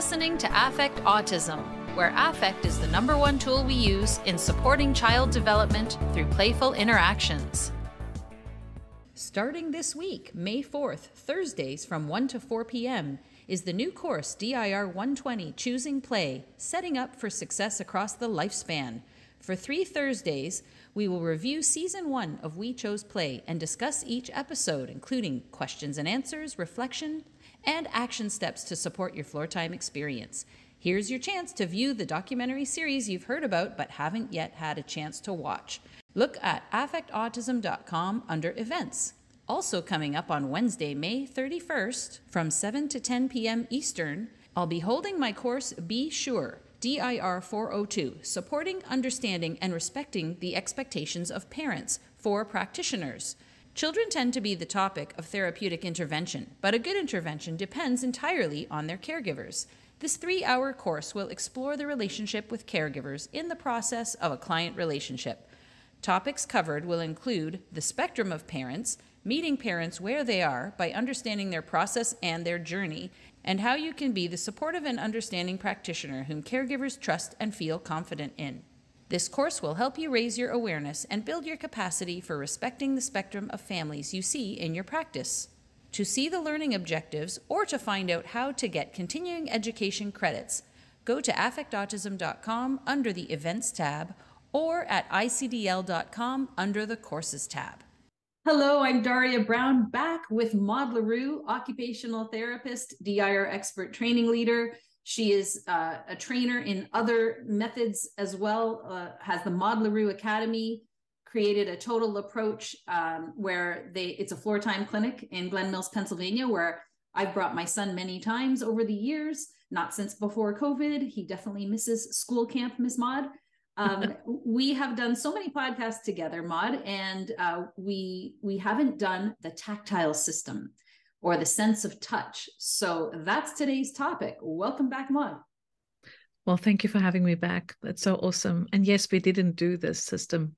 listening to Affect Autism, where affect is the number one tool we use in supporting child development through playful interactions. Starting this week, May 4th, Thursdays from 1 to 4 p.m., is the new course DIR 120 Choosing Play Setting Up for Success Across the Lifespan. For three Thursdays, we will review season one of We Chose Play and discuss each episode, including questions and answers, reflection, and action steps to support your floor time experience. Here's your chance to view the documentary series you've heard about but haven't yet had a chance to watch. Look at affectautism.com under events. Also, coming up on Wednesday, May 31st from 7 to 10 p.m. Eastern, I'll be holding my course Be Sure, DIR 402, Supporting, Understanding, and Respecting the Expectations of Parents for Practitioners. Children tend to be the topic of therapeutic intervention, but a good intervention depends entirely on their caregivers. This three hour course will explore the relationship with caregivers in the process of a client relationship. Topics covered will include the spectrum of parents, meeting parents where they are by understanding their process and their journey, and how you can be the supportive and understanding practitioner whom caregivers trust and feel confident in. This course will help you raise your awareness and build your capacity for respecting the spectrum of families you see in your practice. To see the learning objectives or to find out how to get continuing education credits, go to affectautism.com under the Events tab or at icdl.com under the Courses tab. Hello, I'm Daria Brown back with Maude Le Roux, occupational therapist, DIR expert training leader. She is uh, a trainer in other methods as well, uh, has the Maude Le Roux Academy, created a total approach um, where they it's a floor time clinic in Glen Mills, Pennsylvania, where I've brought my son many times over the years, not since before COVID. He definitely misses school camp, Miss Maude. Um, we have done so many podcasts together, Maude, and uh, we we haven't done the tactile system or the sense of touch. So that's today's topic. Welcome back, Maude. Well, thank you for having me back. That's so awesome. And yes, we didn't do this system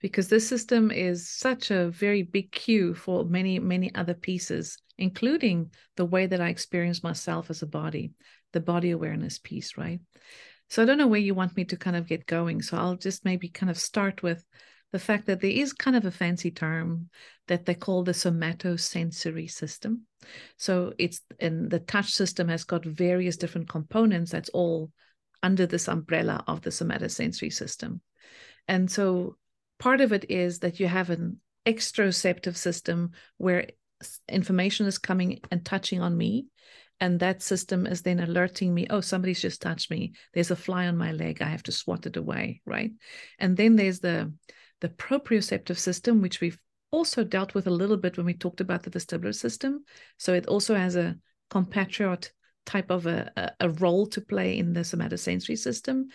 because this system is such a very big cue for many, many other pieces, including the way that I experience myself as a body, the body awareness piece, right? So I don't know where you want me to kind of get going. So I'll just maybe kind of start with the fact that there is kind of a fancy term that they call the somatosensory system. So it's and the touch system has got various different components that's all under this umbrella of the somatosensory system. And so part of it is that you have an exteroceptive system where information is coming and touching on me and that system is then alerting me oh somebody's just touched me there's a fly on my leg i have to swat it away right and then there's the the proprioceptive system, which we've also dealt with a little bit when we talked about the vestibular system. So it also has a compatriot type of a, a, role to play in the somatosensory system.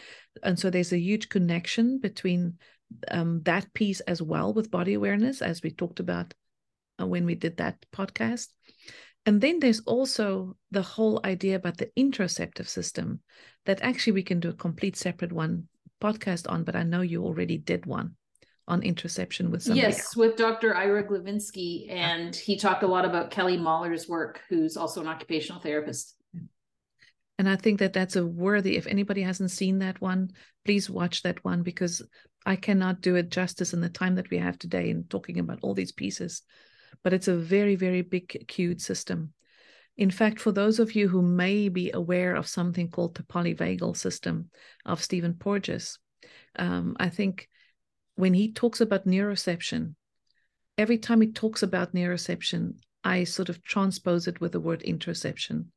And so there's a huge connection between um, that piece as well with body awareness, as we talked about uh, when we did that podcast. And then there's also the whole idea about the interoceptive system that actually we can do a complete separate one podcast on, but I know you already did one on interoception with somebody. Yes, else. with Dr. Ira Glovinsky. And he talked a lot about Kelly Mahler's work, who's also an occupational therapist. And I think that that's a worthy, if anybody hasn't seen that one, please watch that one because I cannot do it justice in the time that we have today in talking about all these pieces. But it's a very, very big cued system. In fact, for those of you who may be aware of something called the polyvagal system of Stephen Porges, um, I think when he talks about neuroception, every time he talks about neuroception, I sort of transpose it with the word interoception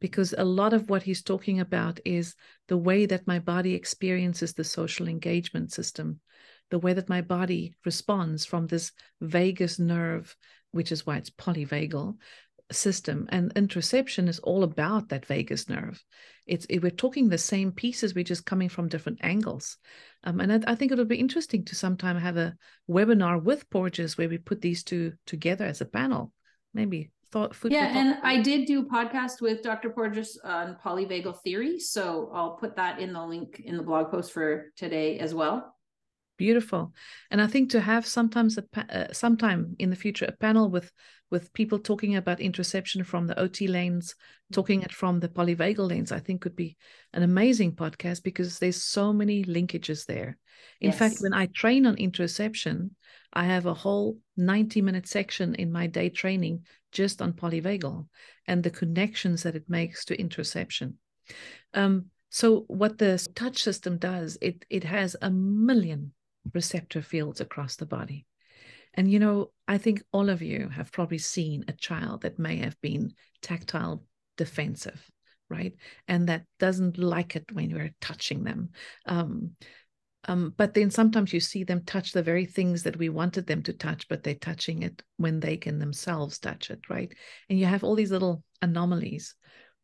because a lot of what he's talking about is the way that my body experiences the social engagement system, the way that my body responds from this vagus nerve, which is why it's polyvagal, system and interoception is all about that vagus nerve. It's it, we're talking the same pieces we're just coming from different angles. Um, and I, I, think it'll be interesting to sometime have a webinar with porges where we put these two together as a panel. Maybe thought food yeah and i did do a podcast with dr porges on polyvagal theory so i'll put that in the link in the blog post for today as well beautiful. And i think to have sometimes a uh, sometime in the future a panel with with people talking about interoception from the ot lanes talking it from the polyvagal lanes i think could be an amazing podcast because there's so many linkages there. In yes. fact when i train on interoception i have a whole 90 minute section in my day training just on polyvagal and the connections that it makes to interoception um, so what the touch system does, it it has a million receptor fields across the body. And you know, I think all of you have probably seen a child that may have been tactile defensive, right? And that doesn't like it when you're touching them. Um, um, but then sometimes you see them touch the very things that we wanted them to touch, but they're touching it when they can themselves touch it, right? And you have all these little anomalies.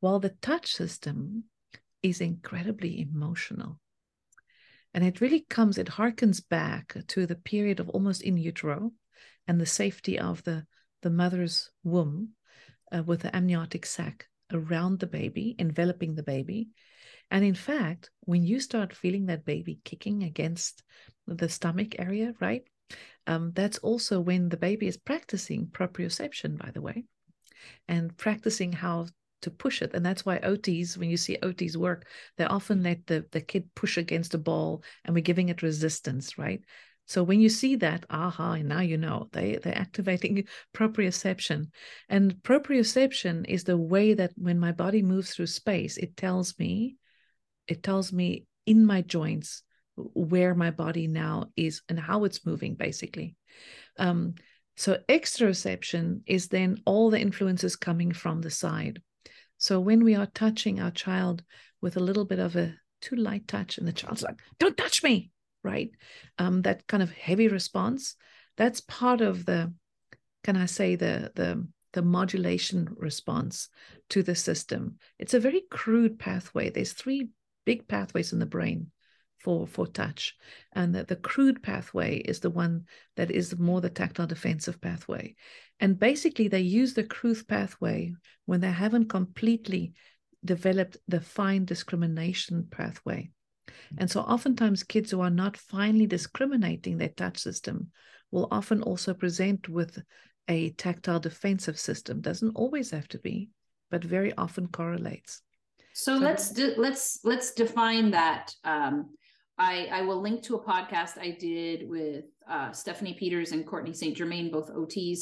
While the touch system is incredibly emotional. And it really comes, it harkens back to the period of almost in utero and the safety of the, the mother's womb uh, with the amniotic sac around the baby, enveloping the baby. And in fact, when you start feeling that baby kicking against the stomach area, right? Um, that's also when the baby is practicing proprioception, by the way, and practicing how to push it. And that's why OTs, when you see OTs work, they often let the, the kid push against a ball and we're giving it resistance, right? So when you see that, aha, now you know they, they're activating proprioception. And proprioception is the way that when my body moves through space, it tells me, it tells me in my joints where my body now is and how it's moving, basically. Um, so exteroception is then all the influences coming from the side. So when we are touching our child with a little bit of a too light touch, and the child's like, "Don't touch me," right? Um, that kind of heavy response. That's part of the, can I say the the the modulation response to the system. It's a very crude pathway. There's three big pathways in the brain for for touch and that the crude pathway is the one that is more the tactile defensive pathway. And basically they use the crude pathway when they haven't completely developed the fine discrimination pathway. And so oftentimes kids who are not finely discriminating their touch system will often also present with a tactile defensive system. Doesn't always have to be but very often correlates. So, so let's do, let's let's define that um, I, I will link to a podcast I did with uh, Stephanie Peters and Courtney St. Germain, both OTs,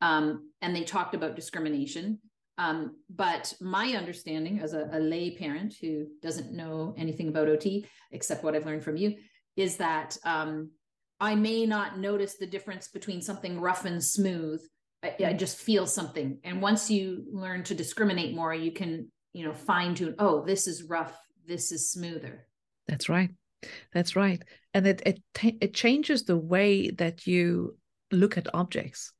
um, and they talked about discrimination. Um, but my understanding as a, a, lay parent who doesn't know anything about OT except what I've learned from you is that um, I may not notice the difference between something rough and smooth. I, I, just feel something, and once you learn to discriminate more, you can you know fine tune. Oh, this is rough. This is smoother. That's right. That's right. And it it it changes the way that you look at objects.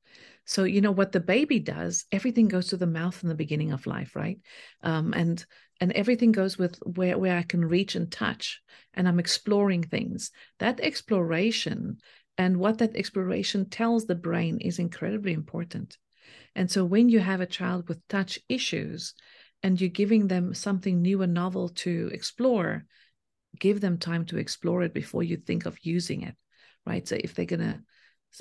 So you know what the baby does, everything goes to the mouth in the beginning of life, right? Um, and and everything goes with where where I can reach and touch, and I'm exploring things. That exploration and what that exploration tells the brain is incredibly important. And so when you have a child with touch issues, and you're giving them something new and novel to explore, give them time to explore it before you think of using it right? So if they're going to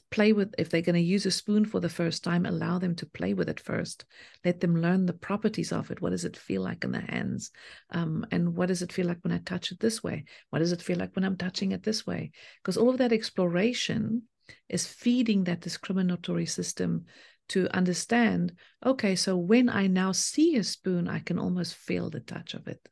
play with if they're going to use a spoon for the first time allow them to play with it first. Let them learn the properties of it. What does it feel like in the hands? Um, and what does it feel like when i touch it this way? What does it feel like when i'm touching it this way? Because all of that exploration is feeding that discriminatory system to understand okay so when i now see a spoon i can almost feel the touch of it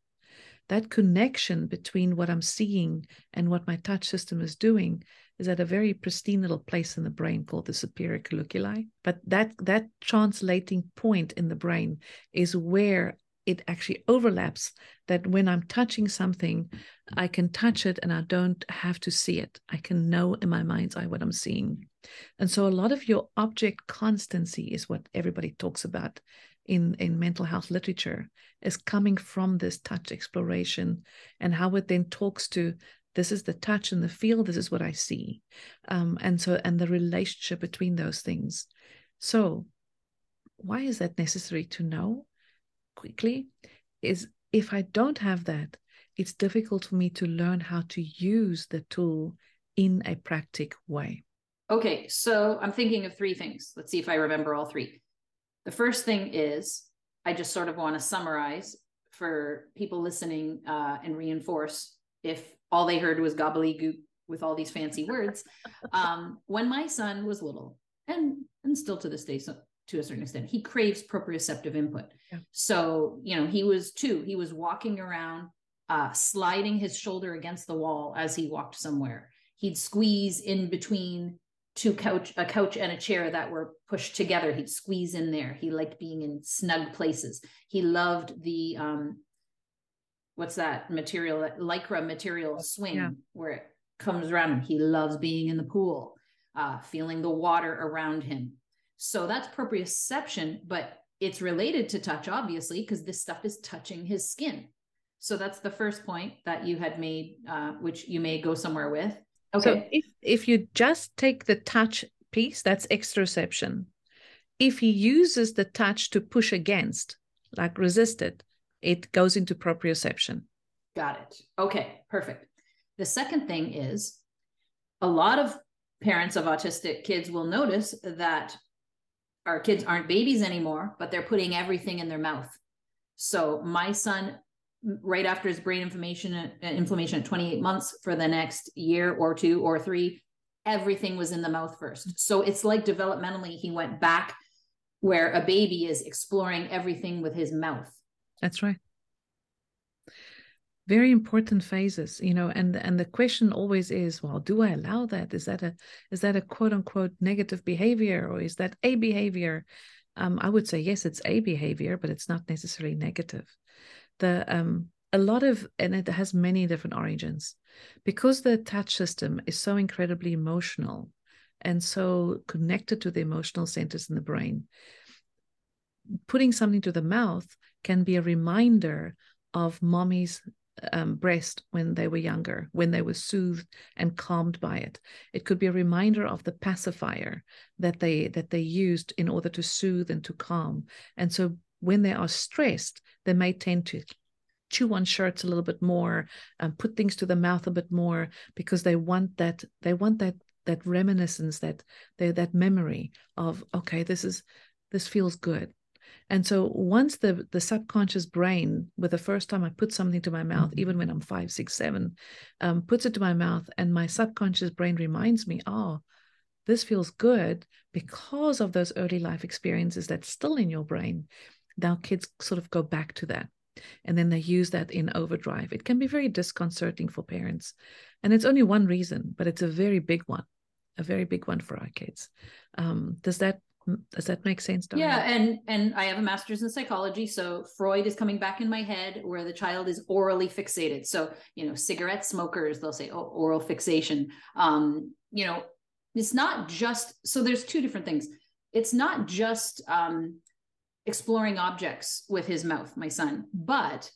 that connection between what I'm seeing and what my touch system is doing is at a very pristine little place in the brain called the superior colliculi. But that that translating point in the brain is where it actually overlaps that when I'm touching something, I can touch it and I don't have to see it. I can know in my mind's eye what I'm seeing. And so a lot of your object constancy is what everybody talks about in, in mental health literature is coming from this touch exploration and how it then talks to this is the touch and the feel this is what i see um, and so and the relationship between those things so why is that necessary to know quickly is if i don't have that it's difficult for me to learn how to use the tool in a practic way. Okay, so I'm thinking of three things. Let's see if I remember all three. The first thing is I just sort of want to summarize for people listening uh, and reinforce if all they heard was gobbledygook with all these fancy words. Um, when my son was little, and and still to this day, so to a certain extent, he craves proprioceptive input. Yeah. So you know, he was two. He was walking around, uh, sliding his shoulder against the wall as he walked somewhere. He'd squeeze in between two couch a couch and a chair that were pushed together. He'd squeeze in there. He liked being in snug places. He loved the um what's that material that lycra material swing yeah. where it comes around him. He loves being in the pool uh feeling the water around him. So that's proprioception but it's related to touch obviously because this stuff is touching his skin. So that's the first point that you had made uh, which you may go somewhere with Okay. So if, if you just take the touch piece, that's exteroception. If he uses the touch to push against, like resist it, it goes into proprioception. Got it. Okay, perfect. The second thing is a lot of parents of autistic kids will notice that our kids aren't babies anymore, but they're putting everything in their mouth. So my son right after his brain inflammation uh, inflammation at 28 months for the next year or two or three everything was in the mouth first. So it's like developmentally he went back where a baby is exploring everything with his mouth. That's right. Very important phases you know and and the question always is well do i allow that? Is that a is that a quote unquote negative behavior or is that a behavior? Um, i would say yes it's a behavior but it's not necessarily negative the um a lot of and it has many different origins because the touch system is so incredibly emotional and so connected to the emotional centers in the brain putting something to the mouth can be a reminder of mommy's um, breast when they were younger, when they were soothed and calmed by it. It could be a reminder of the pacifier that they that they used in order to soothe and to calm. And so when they are stressed, they may tend to chew on shirts a little bit more and put things to the mouth a bit more because they want that they want that that reminiscence that they, that memory of okay this is this feels good and so once the the subconscious brain with the first time i put something to my mouth mm-hmm. even when i'm five six seven um, puts it to my mouth and my subconscious brain reminds me oh this feels good because of those early life experiences that's still in your brain now kids sort of go back to that. And then they use that in overdrive. It can be very disconcerting for parents. And it's only one reason but it's a very big one a very big one for our kids. Um, does that does that make sense Donna? yeah and and i have a master's in psychology so freud is coming back in my head where the child is orally fixated. So you know cigarette smokers they'll say oh oral fixation. Um you know it's not just so there's two different things. It's not just um exploring objects with his mouth, my son. But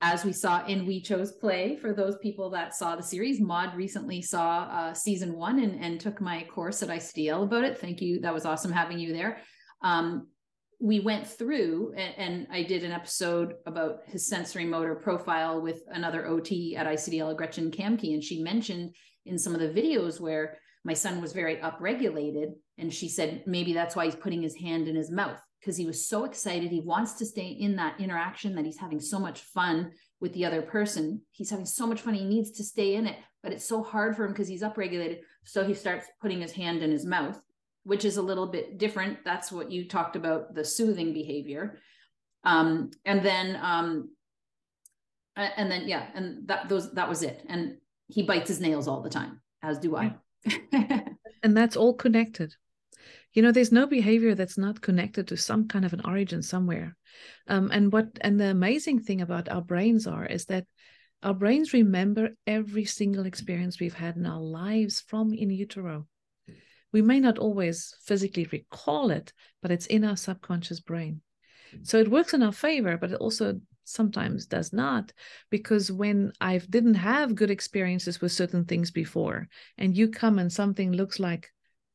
as we saw in We Chose Play, for those people that saw the series, Maude recently saw uh, season one and, and took my course at ICDL about it. Thank you. That was awesome having you there. Um, we went through and, and, I did an episode about his sensory motor profile with another OT at ICDL, Gretchen Kamke, and she mentioned in some of the videos where my son was very upregulated, and she said maybe that's why he's putting his hand in his mouth because he was so excited. He wants to stay in that interaction that he's having so much fun with the other person. He's having so much fun. He needs to stay in it, but it's so hard for him because he's upregulated. So he starts putting his hand in his mouth, which is a little bit different. That's what you talked about the soothing behavior. Um, and then, um, and then, yeah, and that those that was it. And he bites his nails all the time, as do I. and that's all connected you know there's no behavior that's not connected to some kind of an origin somewhere. Um, and what and the amazing thing about our brains are is that our brains remember every single experience we've had in our lives from in utero. We may not always physically recall it but it's in our subconscious brain. So it works in our favor but it also sometimes does not because when I've didn't have good experiences with certain things before and you come and something looks like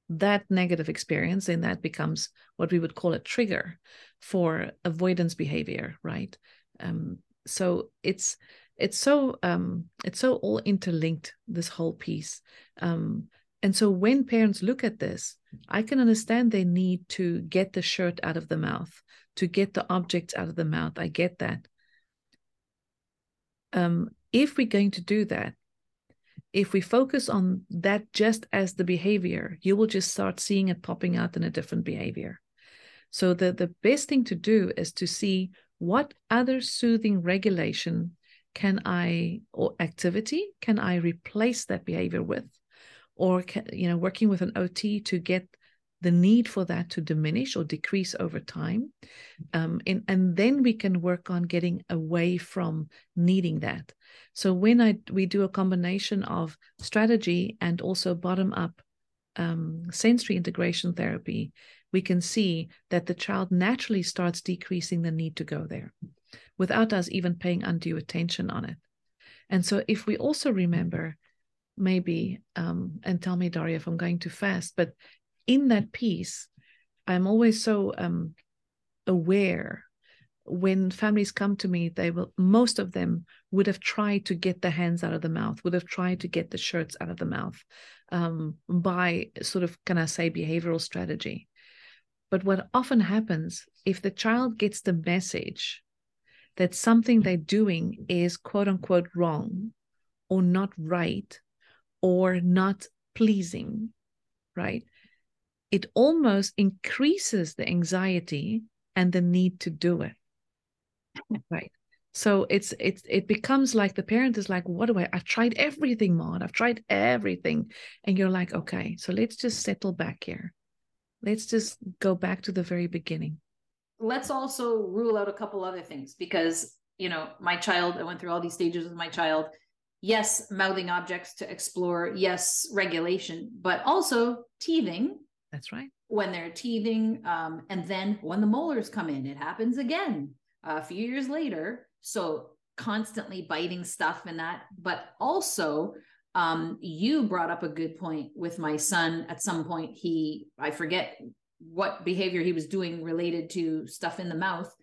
that negative experience and that becomes what we would call a trigger for avoidance behavior right? Um, so it's it's so um it's so all interlinked this whole piece. Um and so when parents look at this i can understand they need to get the shirt out of the mouth to get the objects out of the mouth. I get that. Um if we're going to do that if we focus on that just as the behavior you will just start seeing it popping out in a different behavior. So the the best thing to do is to see what other soothing regulation can I or activity can I replace that behavior with, or can, you know working with an OT to get the need for that to diminish or decrease over time, um, and and then we can work on getting away from needing that. So when I we do a combination of strategy and also bottom up um, sensory integration therapy, we can see that the child naturally starts decreasing the need to go there without us even paying undue attention on it. And so, if we also remember, maybe, um, and tell me, Daria, if I'm going too fast, but in that piece, I'm always so um, aware when families come to me, they will, most of them would have tried to get the hands out of the mouth, would have tried to get the shirts out of the mouth um, by sort of, can I say, behavioral strategy. But what often happens if the child gets the message that something they're doing is quote unquote wrong or not right or not pleasing, right? It almost increases the anxiety and the need to do it. Right. So it's it's it becomes like the parent is like, what do I? I've tried everything, Maude. I've tried everything. And you're like, okay, so let's just settle back here. Let's just go back to the very beginning let's also rule out a couple other things because you know my child i went through all these stages with my child yes mouthing objects to explore yes regulation but also teething that's right. When they're teething um, and then when the molars come in it happens again a few years later. So constantly biting stuff and that. But also um, you brought up a good point with my son. At some point he i forget what behavior he was doing related to stuff in the mouth.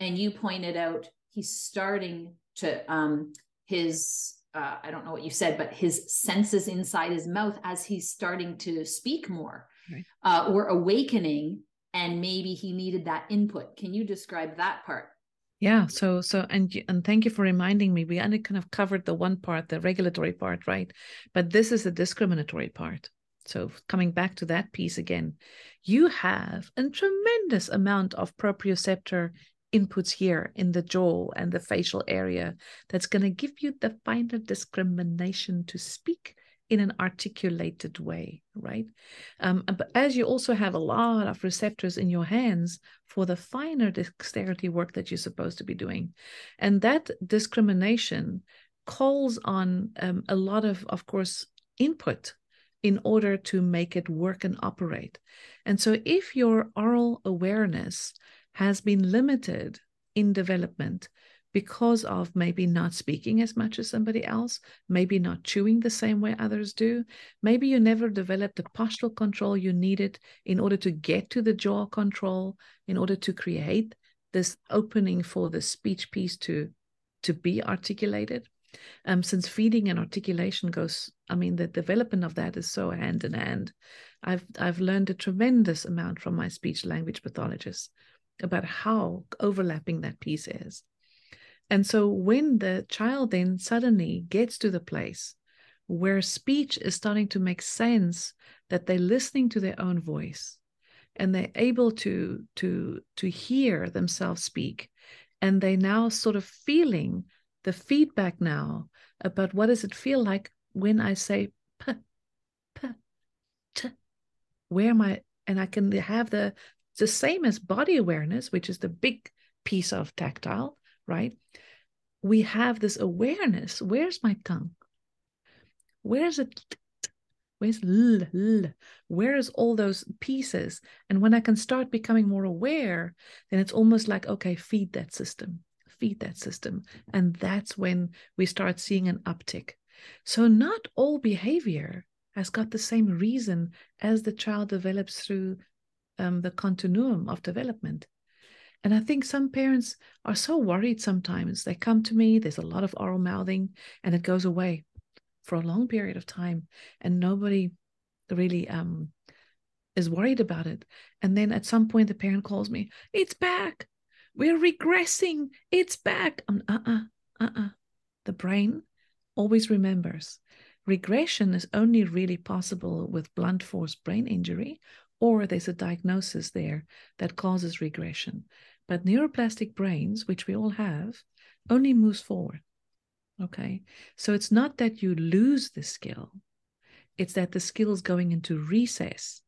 And you pointed out he's starting to um his uh, I don't know what you said, but his senses inside his mouth as he's starting to speak more right. uh, were awakening, and maybe he needed that input. Can you describe that part? Yeah. So so and and thank you for reminding me. We only kind of covered the one part, the regulatory part, right? But this is the discriminatory part. So coming back to that piece again, you have a tremendous amount of proprioceptor inputs here in the jaw and the facial area that's going to give you the finer discrimination to speak in an articulated way, right? Um, but as you also have a lot of receptors in your hands for the finer dexterity work that you're supposed to be doing. And that discrimination calls on um, a lot of, of course, input in order to make it work and operate. And so, if your oral awareness has been limited in development because of maybe not speaking as much as somebody else, maybe not chewing the same way others do, maybe you never developed the postural control you needed in order to get to the jaw control, in order to create this opening for the speech piece to to be articulated. Um, since feeding and articulation goes i mean the development of that is so hand in hand. I've i've learned a tremendous amount from my speech language pathologists about how overlapping that piece is and so when the child then suddenly gets to the place where speech is starting to make sense that they're listening to their own voice and they're able to to to hear themselves speak and they now sort of feeling the feedback now about what does it feel like when I say where am I? And I can have the the same as body awareness, which is the big piece of tactile, right? We have this awareness. Where's my tongue? Where's it? Where's l, l? Where's all those pieces? And when I can start becoming more aware, then it's almost like, okay, feed that system feed that system. And that's when we start seeing an uptick. So, not all behavior has got the same reason as the child develops through um, the continuum of development. And I think some parents are so worried sometimes. They come to me, there's a lot of oral mouthing, and it goes away for a long period of time. And nobody really um, is worried about it. And then at some point, the parent calls me, It's back. We're regressing. It's back. uh uh, uh uh. The brain always remembers. Regression is only really possible with blunt force brain injury, or there's a diagnosis there that causes regression. But neuroplastic brains, which we all have, only moves forward. Okay. So it's not that you lose the skill, it's that the skill is going into recess.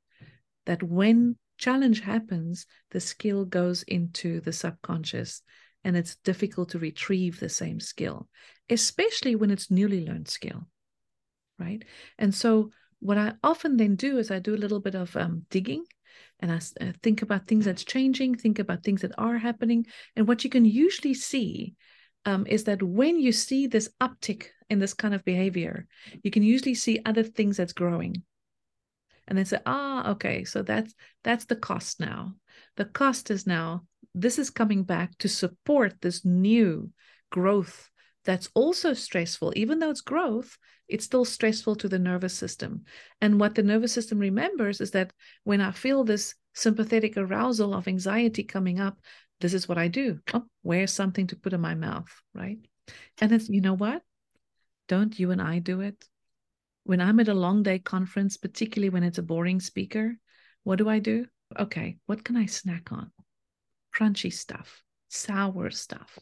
That when challenge happens, the skill goes into the subconscious and it's difficult to retrieve the same skill, especially when it's newly learned skill. Right. And so what I often then do is I do a little bit of um, digging and I uh, think about things that's changing, think about things that are happening. And what you can usually see um, is that when you see this uptick in this kind of behavior, you can usually see other things that's growing. And then say, ah, okay, so that's that's the cost now. The cost is now this is coming back to support this new growth that's also stressful. Even though it's growth, it's still stressful to the nervous system. And what the nervous system remembers is that when I feel this sympathetic arousal of anxiety coming up, this is what I do. Oh, where's something to put in my mouth, right? And it's, you know what? Don't you and I do it? When I'm at a long day conference, particularly when it's a boring speaker, what do I do? Okay, what can I snack on? Crunchy stuff, sour stuff,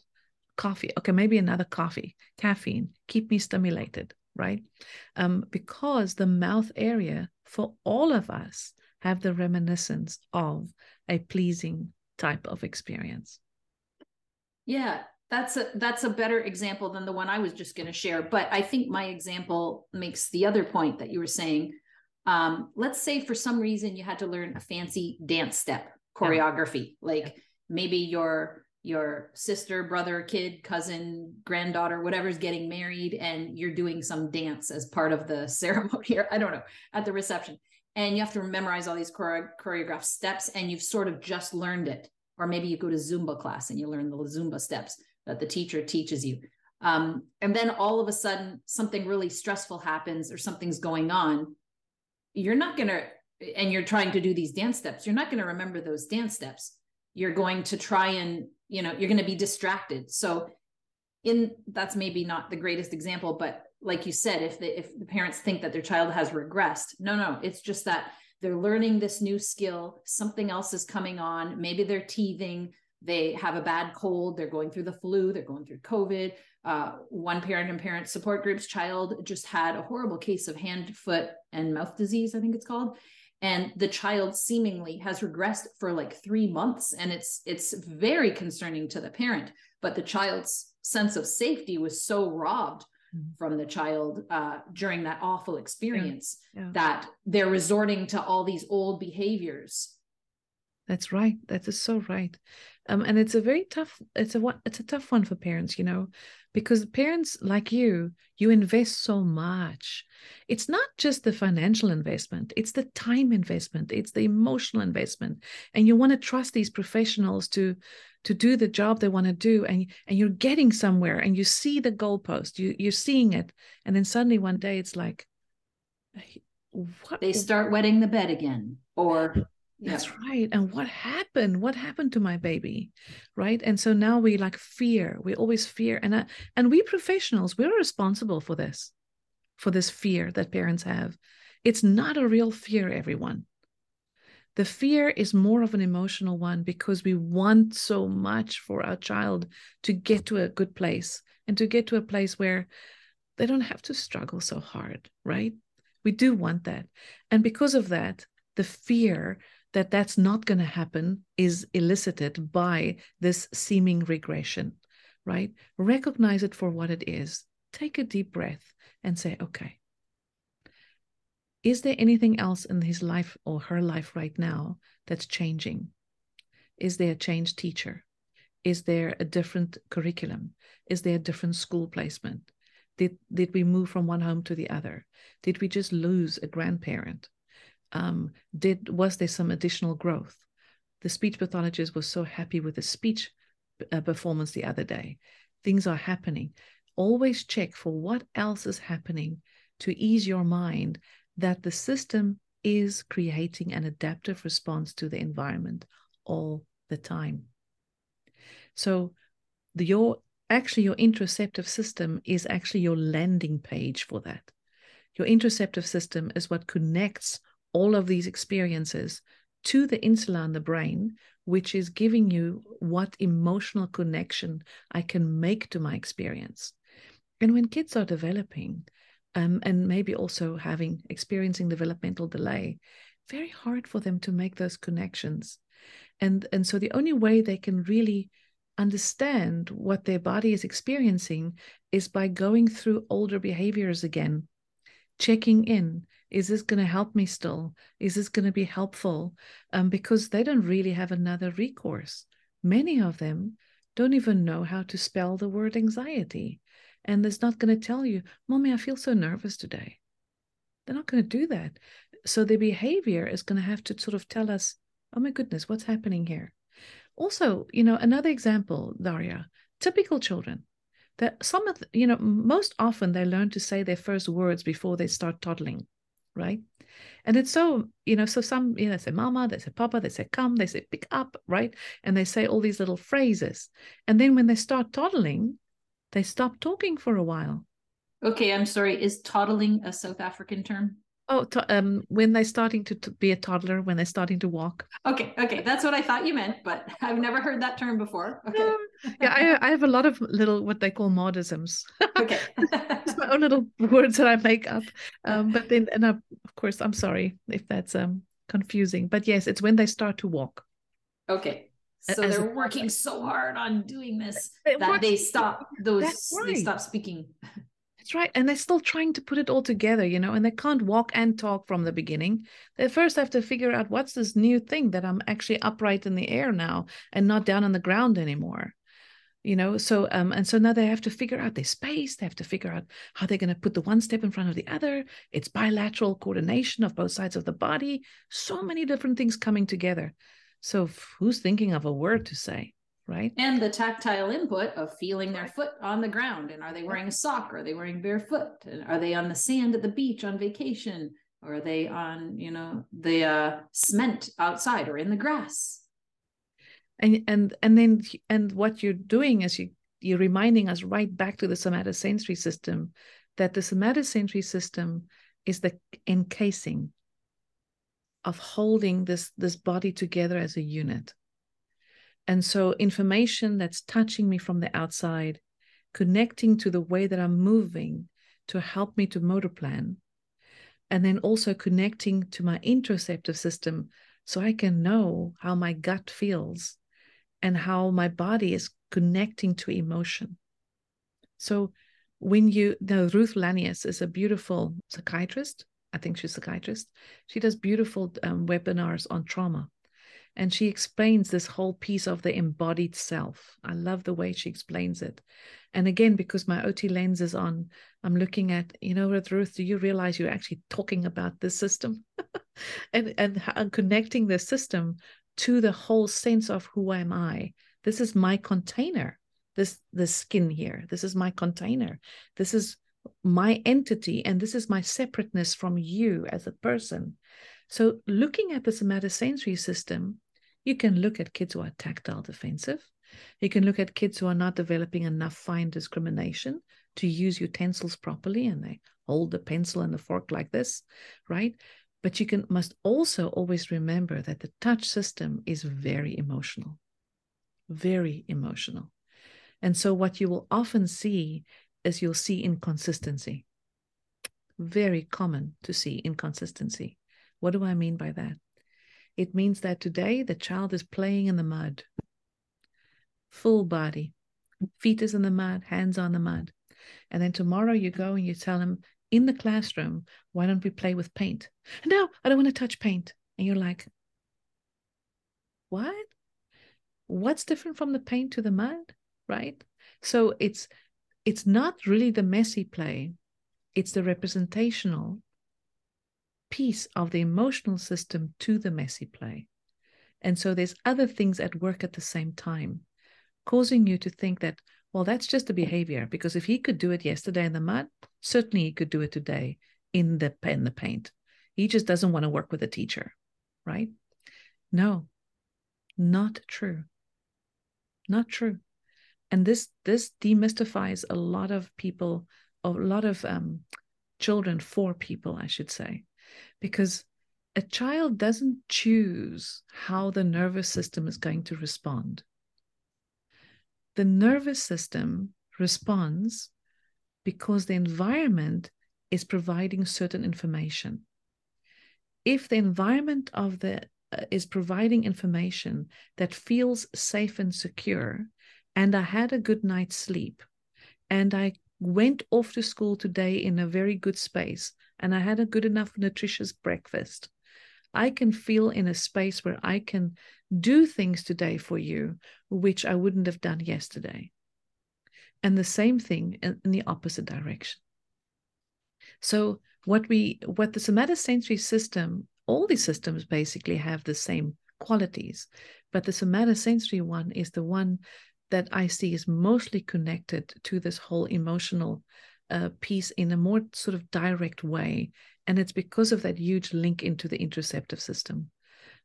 coffee. Okay, maybe another coffee, caffeine, keep me stimulated, right? Um, because the mouth area for all of us have the reminiscence of a pleasing type of experience. Yeah, that's a that's a better example than the one I was just going to share. But I think my example makes the other point that you were saying. Um, let's say for some reason you had to learn a fancy dance step choreography, yeah. like maybe your your sister, brother, kid, cousin, granddaughter, whatever's getting married, and you're doing some dance as part of the ceremony, or I don't know, at the reception. And you have to memorize all these chore- choreographed steps, and you've sort of just learned it. Or maybe you go to Zumba class and you learn the Zumba steps that the teacher teaches you. Um, and then all of a sudden, something really stressful happens or something's going on. You're not going to, and you're trying to do these dance steps, you're not going to remember those dance steps. You're going to try and, you know, you're going to be distracted. So, in that's maybe not the greatest example, but like you said, if the if the parents think that their child has regressed, no, no, it's just that they're learning this new skill, something else is coming on, maybe they're teething, they have a bad cold, they're going through the flu, they're going through COVID. Uh, one parent and parent support group's child just had a horrible case of hand, foot, and mouth disease, I think it's called. And the child seemingly has regressed for like three months. And it's it's very concerning to the parent. But the child's sense of safety was so robbed mm-hmm. from the child uh, during that awful experience yeah. Yeah. that they're resorting to all these old behaviors that's right. That is so right. Um, and it's a very tough it's a it's a tough one for parents you know because parents like you you invest so much. It's not just the financial investment it's the time investment it's the emotional investment. And you want to trust these professionals to to do the job they want to do and and you're getting somewhere and you see the goalpost you you're seeing it. And then suddenly one day it's like what? they start wetting the bed again or that's right. And what happened? What happened to my baby? Right. And so now we like fear. We always fear. And uh, and we professionals, we're responsible for this, for this fear that parents have. It's not a real fear, everyone. The fear is more of an emotional one because we want so much for our child to get to a good place and to get to a place where they don't have to struggle so hard, right? We do want that. And because of that, the fear that that's not going to happen is elicited by this seeming regression, right? Recognize it for what it is. Take a deep breath and say, okay, is there anything else in his life or her life right now that's changing? Is there a changed teacher? Is there a different curriculum? Is there a different school placement? Did, did we move from one home to the other? Did we just lose a grandparent? Um, did was there some additional growth the speech pathologist was so happy with the speech uh, performance the other day. Things are happening. Always check for what else is happening to ease your mind that the system is creating an adaptive response to the environment all the time. So the, your actually your interoceptive system is actually your landing page for that. Your interoceptive system is what connects all of these experiences to the insula in the brain, which is giving you what emotional connection I can make to my experience. And when kids are developing, um, and maybe also having experiencing developmental delay, very hard for them to make those connections. And, and so the only way they can really understand what their body is experiencing is by going through older behaviors again, checking in. Is this going to help me still? Is this going to be helpful? Um, because they don't really have another recourse. Many of them don't even know how to spell the word anxiety. And it's not going to tell you, Mommy, I feel so nervous today. They're not going to do that. So their behavior is going to have to sort of tell us, oh my goodness, what's happening here? Also, you know, another example, Daria, typical children that some of the, you know most often they learn to say their first words before they start toddling right and it's so you know so some you know say mama they say papa they say come they say pick up right and they say all these little phrases and then when they start toddling they stop talking for a while okay i'm sorry is toddling a south african term Oh, to, um, when they're starting to, to, be a toddler, when they're starting to walk. Okay, okay, that's what I thought you meant, but I've never heard that term before. Okay. Yeah, I, I have a lot of little what they call modisms. Okay. it's my own little words that I make up. Um, but then, and I, of course, I'm sorry if that's um confusing, but yes, it's when they start to walk. Okay. So As they're working so hard on doing this that they stop those. Right. They stop speaking. That's right. And they're still trying to put it all together, you know, and they can't walk and talk from the beginning. They first have to figure out what's this new thing that I'm actually upright in the air now and not down on the ground anymore. You know, so um, and so now they have to figure out their space. They have to figure out how they're going to put the one step in front of the other. It's bilateral coordination of both sides of the body. So many different things coming together. So who's thinking of a word to say? right? And the tactile input of feeling their foot on the ground. And are they wearing a sock? or Are they wearing barefoot? And are they on the sand at the beach on vacation? Or are they on, you know, the uh, cement outside or in the grass? And and and then and what you're doing is you you're reminding us right back to the somatosensory system that the somatosensory system is the encasing of holding this this body together as a unit. And so, information that's touching me from the outside, connecting to the way that I'm moving to help me to motor plan, and then also connecting to my interoceptive system so I can know how my gut feels and how my body is connecting to emotion. So, when you know, Ruth Lanius is a beautiful psychiatrist. I think she's a psychiatrist. She does beautiful um, webinars on trauma and she explains this whole piece of the embodied self. I love the way she explains it. And again, because my OT lens is on, I'm looking at, you know Ruth, do you realize you're actually talking about this system and, and, and connecting the system to the whole sense of who am I? This is my container. This the skin here. This is my container. This is my entity, and this is my separateness from you as a person. So, looking at the somatosensory system, you can look at kids who are tactile defensive. You can look at kids who are not developing enough fine discrimination to use utensils properly and they hold the pencil and the fork like this, right? But you can must also always remember that the touch system is very emotional, very emotional. And so what you will often see is you'll see inconsistency. Very common to see inconsistency. What do I mean by that? It means that today the child is playing in the mud, full body, feet is in the mud, hands on the mud. And then tomorrow you go and you tell him in the classroom, why don't we play with paint? No, I don't want to touch paint. And you're like, what? What's different from the paint to the mud? Right? So it's it's not really the messy play, it's the representational piece of the emotional system to the messy play. And so there's other things at work at the same time, causing you to think that, well, that's just a behavior. Because if he could do it yesterday in the mud, certainly he could do it today in the in the paint. He just doesn't want to work with a teacher, right? No, not true. Not true. And this this demystifies a lot of people, a lot of um, children for people, I should say, because a child doesn't choose how the nervous system is going to respond. The nervous system responds because the environment is providing certain information. If the environment of the uh, is providing information that feels safe and secure, and I had a good night's sleep, and I went off to school today in a very good space, and I had a good enough nutritious breakfast, I can feel in a space where I can do things today for you, which I wouldn't have done yesterday. And the same thing in, the opposite direction. So what we what the somatosensory system, all these systems basically have the same qualities, but the somatosensory one is the one that I see is mostly connected to this whole emotional uh, piece in a more sort of direct way and it's because of that huge link into the interoceptive system.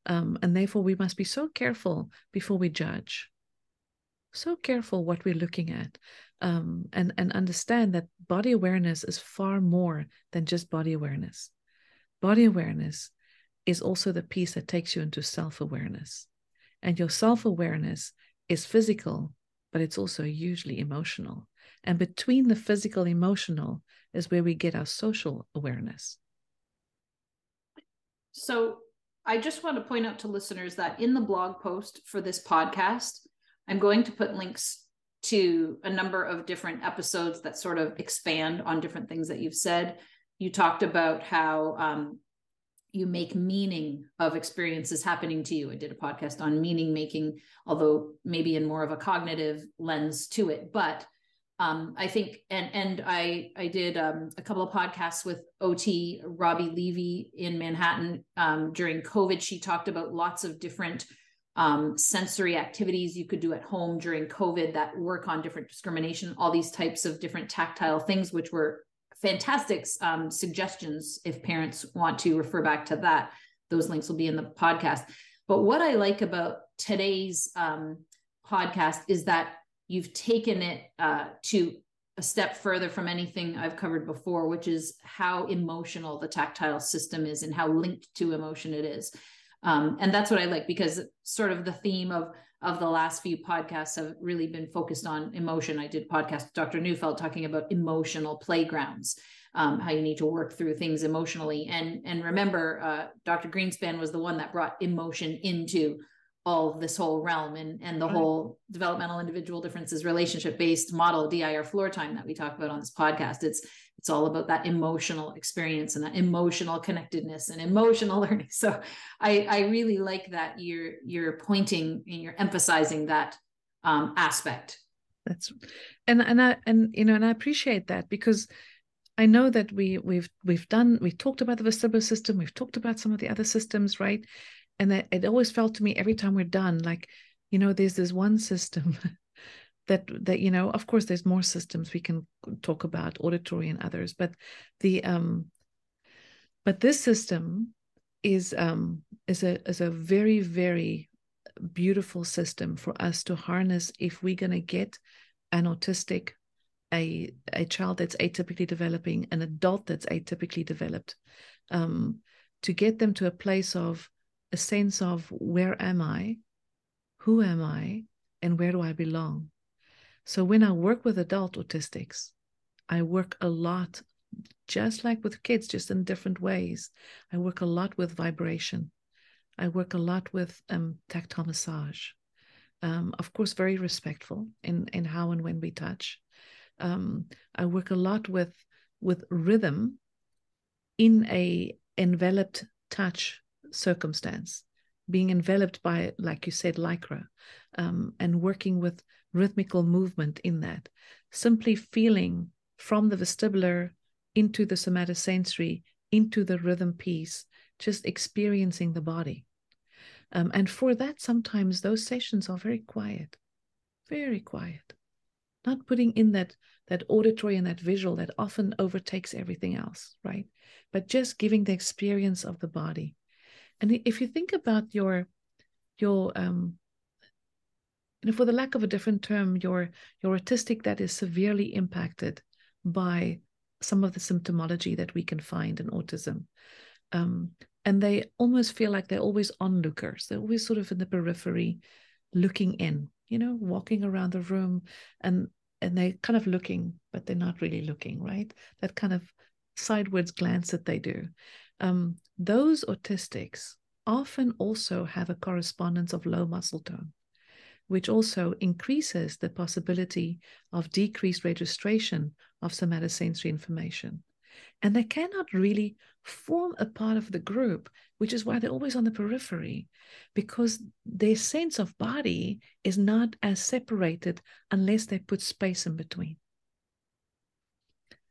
Um, and therefore, we must be so careful before we judge. So careful what we're looking at, um, and and understand that body awareness is far more than just body awareness. Body awareness is also the piece that takes you into self awareness, and your self awareness is physical, but it's also hugely emotional. And between the physical emotional is where we get our social awareness. So I just want to point out to listeners that in the blog post for this podcast, I'm going to put links to a number of different episodes that sort of expand on different things that you've said. You talked about how um, you make meaning of experiences happening to you. I did a podcast on meaning making, although maybe in more of a cognitive lens to it. But um, I think, and and I I did um, a couple of podcasts with OT Robbie Levy in Manhattan um, during COVID. She talked about lots of different um, sensory activities you could do at home during COVID that work on different discrimination, all these types of different tactile things, which were fantastic um, suggestions. If parents want to refer back to that, those links will be in the podcast. But what I like about today's um, podcast is that you've taken it uh, to a step further from anything I've covered before, which is how emotional the tactile system is and how linked to emotion it is. Um, and that's what I like because sort of the theme of of the last few podcasts have really been focused on emotion. I did podcast with Dr. Neufeld talking about emotional playgrounds, um, how you need to work through things emotionally. And and remember, uh, Dr. Greenspan was the one that brought emotion into all this whole realm and and the right. whole developmental individual differences relationship based model dir floor time that we talk about on this podcast it's it's all about that emotional experience and that emotional connectedness and emotional learning so i i really like that you're you're pointing and you're emphasizing that um, aspect that's and and i and you know and i appreciate that because I know that we we've we've done we've talked about the vestibular system, we've talked about some of the other systems, right? And that it always felt to me every time we're done like you know there's this one system that that you know of course there's more systems we can talk about auditory and others but the um but this system is um is a is a very very beautiful system for us to harness if we're going to get an autistic a a child that's atypically developing an adult that's atypically developed um to get them to a place of a sense of where am I, who am I, and where do I belong. So when I work with adult autistics, I work a lot, just like with kids, just in different ways. I work a lot with vibration. I work a lot with um, tactile massage. Um, of course, very respectful in, in how and when we touch. Um, I work a lot with with rhythm in a enveloped touch circumstance, being enveloped by, like you said, lycra, um, and working with rhythmical movement in that, simply feeling from the vestibular into the somatosensory, into the rhythm piece, just experiencing the body. Um, and for that, sometimes those sessions are very quiet, very quiet, not putting in that that auditory and that visual that often overtakes everything else, right? But just giving the experience of the body. And if you think about your your um you know, for the lack of a different term, your your autistic that is severely impacted by some of the symptomology that we can find in autism. Um, and they almost feel like they're always onlookers. They're always sort of in the periphery, looking in, you know, walking around the room and and they're kind of looking, but they're not really looking, right? That kind of sideways glance that they do. Um, those autistics often also have a correspondence of low muscle tone which also increases the possibility of decreased registration of somatosensory information. And they cannot really form a part of the group, which is why they're always on the periphery, because their sense of body is not as separated unless they put space in between.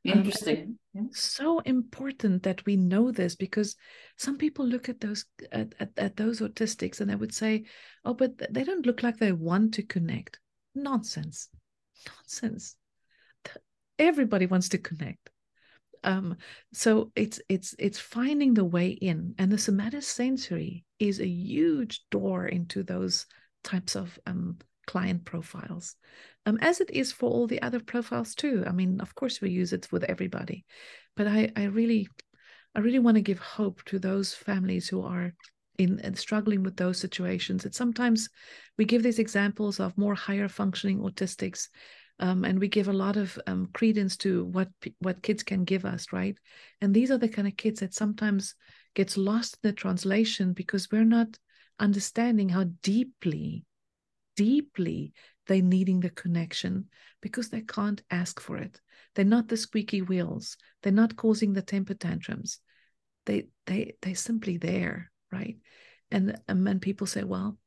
Interesting. Um, so important that we know this because some people look at those at, at, at those autistics and they would say, "Oh, but they don't look like they want to connect." Nonsense, nonsense. Everybody wants to connect. Um, so it's it's it's finding the way in, and the somatosensory is a huge door into those types of um, client profiles, um, as it is for all the other profiles too. I mean, of course, we use it with everybody, but I, I really, I really want to give hope to those families who are in struggling with those situations. That sometimes we give these examples of more higher functioning autistics, um, and we give a lot of um, credence to what what kids can give us, right? And these are the kind of kids that sometimes gets lost in the translation because we're not understanding how deeply deeply they're needing the connection because they can't ask for it. They're not the squeaky wheels. They're not causing the temper tantrums. They they they're simply there, right? And and when people say, well,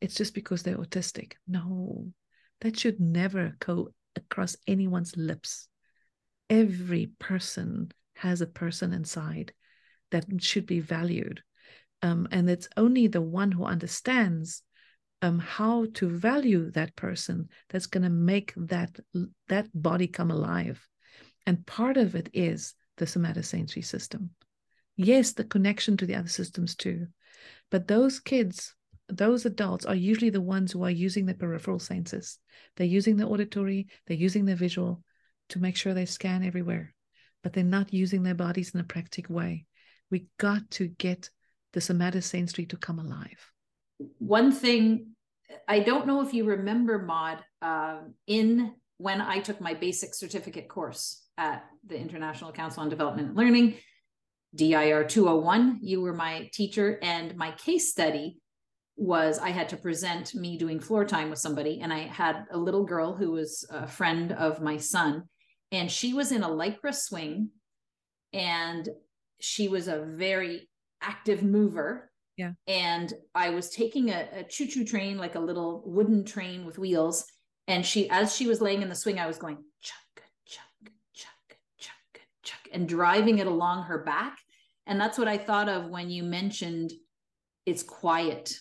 it's just because they're autistic. No, that should never go across anyone's lips. Every person has a person inside that should be valued. Um, and it's only the one who understands um, how to value that person that's going to make that that body come alive. And part of it is the somatosensory system. Yes the connection to the other systems too. But those kids those adults are usually the ones who are using the peripheral senses. They're using the auditory they're using the visual to make sure they scan everywhere but they're not using their bodies in a practical way. We got to get the somatosensory to come alive. One thing I don't know if you remember, Maude, uh, in when I took my basic certificate course at the International Council on Development and Learning, DIR 201, you were my teacher, and my case study was I had to present me doing floor time with somebody, and I had a little girl who was a friend of my son, and she was in a lycra swing, and she was a very active mover yeah. And I was taking a, a choo choo train, like a little wooden train with wheels. And she, as she was laying in the swing, I was going chuck, chuck, chuck, chuck, chuck, and driving it along her back. And that's what I thought of when you mentioned it's quiet.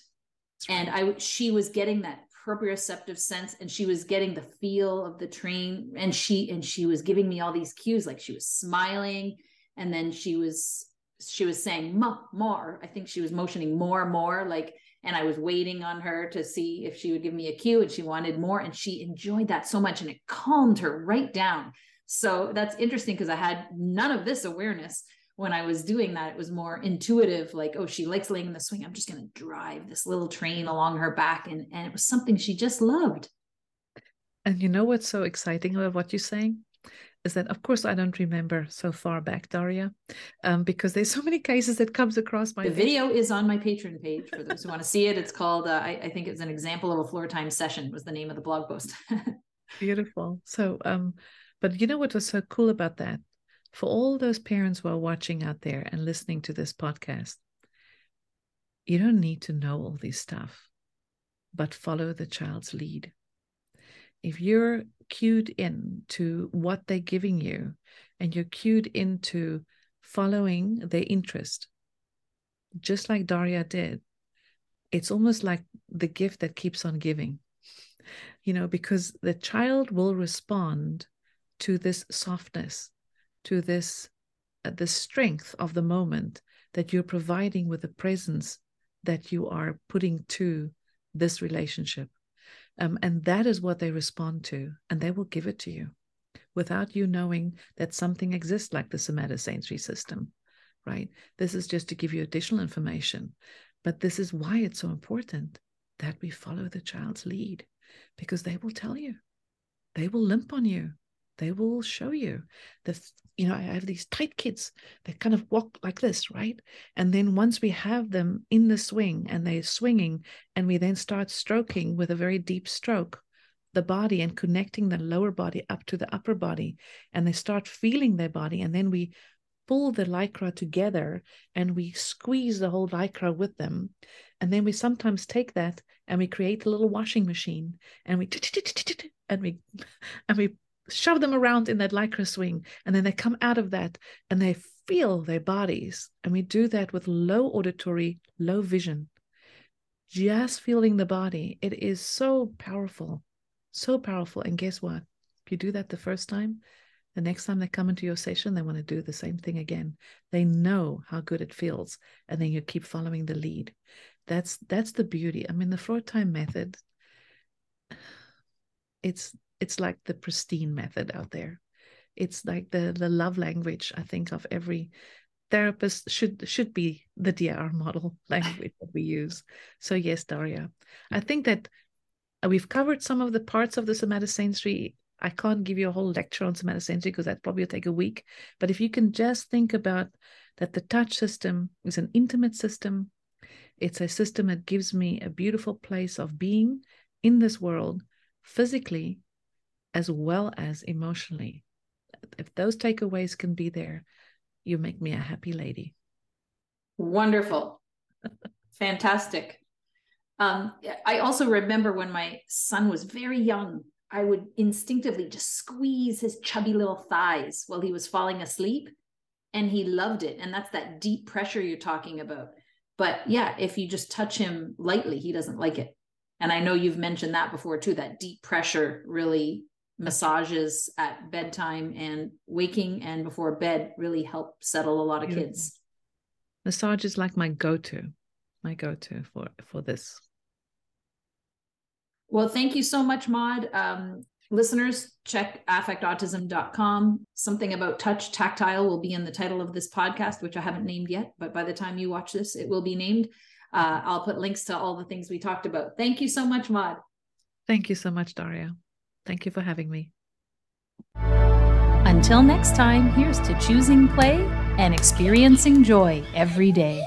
Right. And I, she was getting that proprioceptive sense and she was getting the feel of the train and she and she was giving me all these cues like she was smiling and then she was she was saying more. I think she was motioning more more like and i was waiting on her to see if she would give me a cue and she wanted more and she enjoyed that so much and it calmed her right down. So that's interesting because i had none of this awareness when i was doing that. It was more intuitive like oh she likes laying in the swing. I'm just going to drive this little train along her back and and it was something she just loved. And you know what's so exciting about what you're saying is that of course I don't remember so far back, Daria, um, because there's so many cases that comes across my. The video is on my Patreon page for those who want to see it. It's called uh, I, I, think it's an example of a floor time session was the name of the blog post. Beautiful. So, um, but you know what was so cool about that? For all those parents who are watching out there and listening to this podcast, you don't need to know all this stuff, but follow the child's lead if you're cued in to what they're giving you and you're cued into following their interest, just like Daria did, it's almost like the gift that keeps on giving, you know, because the child will respond to this softness, to this uh, the strength of the moment that you're providing with the presence that you are putting to this relationship. Um, and that is what they respond to, and they will give it to you without you knowing that something exists like the somatosensory system, right? This is just to give you additional information. But this is why it's so important that we follow the child's lead because they will tell you, they will limp on you, they will show you the you know i have these tight kids that kind of walk like this right? And then once we have them in the swing and they're swinging and we then start stroking with a very deep stroke the body and connecting the lower body up to the upper body and they start feeling their body and then we pull the lycra together and we squeeze the whole lycra with them. And then we sometimes take that and we create a little washing machine and we and we and we shove them around in that lycra swing and then they come out of that and they feel their bodies. And we do that with low auditory low vision. Just feeling the body. It is so powerful so powerful. And guess what? If you do that the first time the next time they come into your session they want to do the same thing again. They know how good it feels and then you keep following the lead. That's that's the beauty. I mean the floor time method it's it's like the pristine method out there it's like the the love language i think of every therapist should should be the DIR model language that we use. So yes, Daria, I think that we've covered some of the parts of the somatosensory. I can't give you a whole lecture on somatosensory because that probably take a week. But if you can just think about that, the touch system is an intimate system. It's a system that gives me a beautiful place of being in this world, physically, as well as emotionally. If those takeaways can be there, you make me a happy lady. Wonderful. Fantastic. Um, I also remember when my son was very young, I would instinctively just squeeze his chubby little thighs while he was falling asleep. And he loved it. And that's that deep pressure you're talking about. But yeah, if you just touch him lightly, he doesn't like it. And I know you've mentioned that before too, that deep pressure really massages at bedtime and waking and before bed really help settle a lot of Beautiful. kids. Massage is like my go-to, my go-to for for this. Well, thank you so much, Maude. Um, listeners, check affectautism.com. Something about touch, tactile will be in the title of this podcast, which I haven't named yet, but by the time you watch this, it will be named. Uh, I'll put links to all the things we talked about. Thank you so much, Maude. Thank you so much, Daria. Thank you for having me. Until next time, here's to choosing play and experiencing joy every day.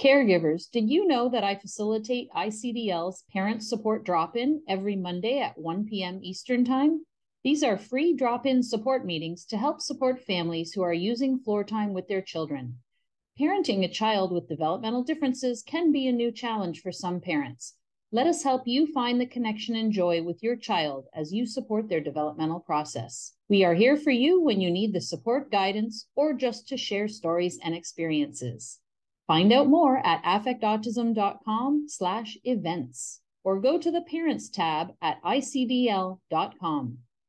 Caregivers, did you know that I facilitate ICDL's Parent Support Drop In every Monday at 1 p.m. Eastern Time? These are free drop in support meetings to help support families who are using floor time with their children. Parenting a child with developmental differences can be a new challenge for some parents. Let us help you find the connection and joy with your child as you support their developmental process. We are here for you when you need the support guidance or just to share stories and experiences. Find out more at affectautism.com slash events or go to the parents tab at icdl.com.